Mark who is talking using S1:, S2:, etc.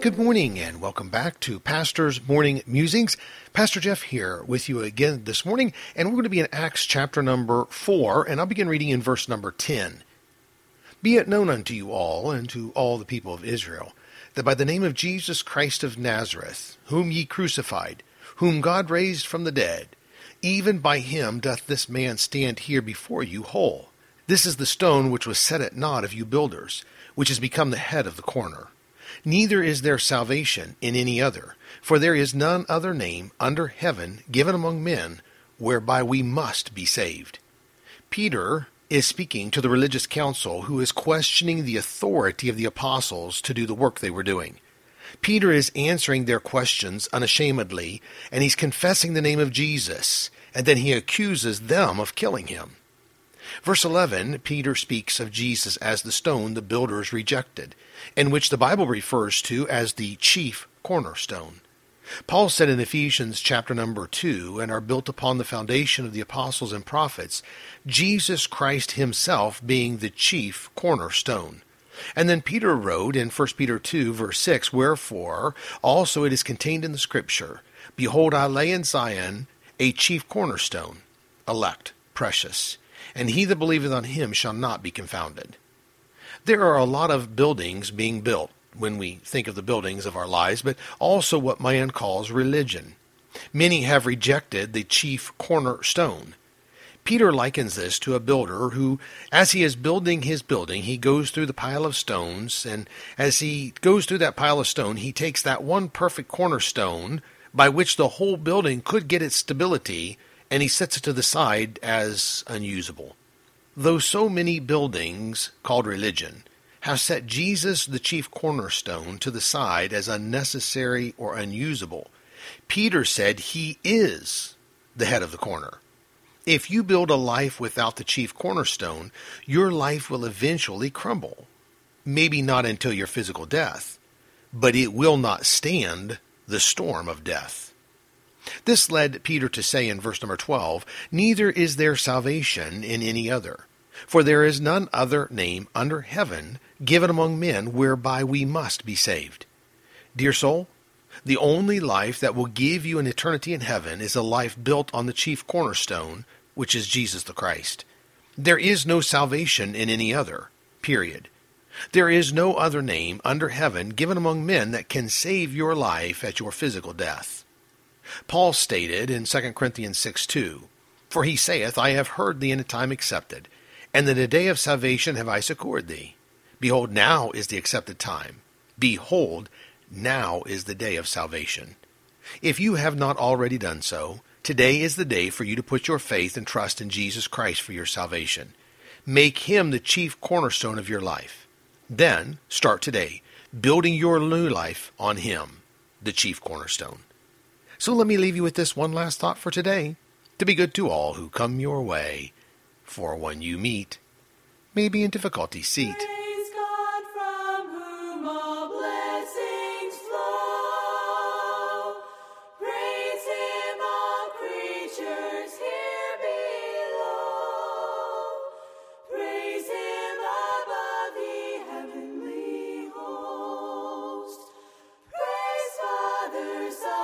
S1: Good morning and welcome back to Pastor's Morning Musings. Pastor Jeff here with you again this morning, and we're going to be in Acts chapter number 4, and I'll begin reading in verse number 10. Be it known unto you all and to all the people of Israel that by the name of Jesus Christ of Nazareth, whom ye crucified, whom God raised from the dead, even by him doth this man stand here before you whole. This is the stone which was set at naught of you builders, which is become the head of the corner. Neither is there salvation in any other, for there is none other name under heaven given among men whereby we must be saved. Peter is speaking to the religious council who is questioning the authority of the apostles to do the work they were doing. Peter is answering their questions unashamedly, and he's confessing the name of Jesus, and then he accuses them of killing him. Verse 11, Peter speaks of Jesus as the stone the builders rejected, and which the Bible refers to as the chief cornerstone. Paul said in Ephesians chapter number 2, and are built upon the foundation of the apostles and prophets, Jesus Christ himself being the chief cornerstone. And then Peter wrote in 1 Peter 2, verse 6, Wherefore also it is contained in the Scripture, Behold, I lay in Zion a chief cornerstone, elect, precious, and he that believeth on him shall not be confounded. There are a lot of buildings being built when we think of the buildings of our lives, but also what man calls religion. Many have rejected the chief cornerstone. Peter likens this to a builder who, as he is building his building, he goes through the pile of stones, and as he goes through that pile of stone, he takes that one perfect cornerstone by which the whole building could get its stability and he sets it to the side as unusable. Though so many buildings called religion have set Jesus, the chief cornerstone, to the side as unnecessary or unusable, Peter said he is the head of the corner. If you build a life without the chief cornerstone, your life will eventually crumble. Maybe not until your physical death, but it will not stand the storm of death. This led Peter to say in verse number 12, Neither is there salvation in any other, for there is none other name under heaven given among men whereby we must be saved. Dear soul, the only life that will give you an eternity in heaven is a life built on the chief cornerstone, which is Jesus the Christ. There is no salvation in any other, period. There is no other name under heaven given among men that can save your life at your physical death. Paul stated in 2 Corinthians 6 2, For he saith, I have heard thee in a time accepted, and in a day of salvation have I succored thee. Behold, now is the accepted time. Behold, now is the day of salvation. If you have not already done so, today is the day for you to put your faith and trust in Jesus Christ for your salvation. Make him the chief cornerstone of your life. Then, start today, building your new life on him, the chief cornerstone. So let me leave you with this one last thought for today. To be good to all who come your way, for when you meet may be in difficulty seat.
S2: Son,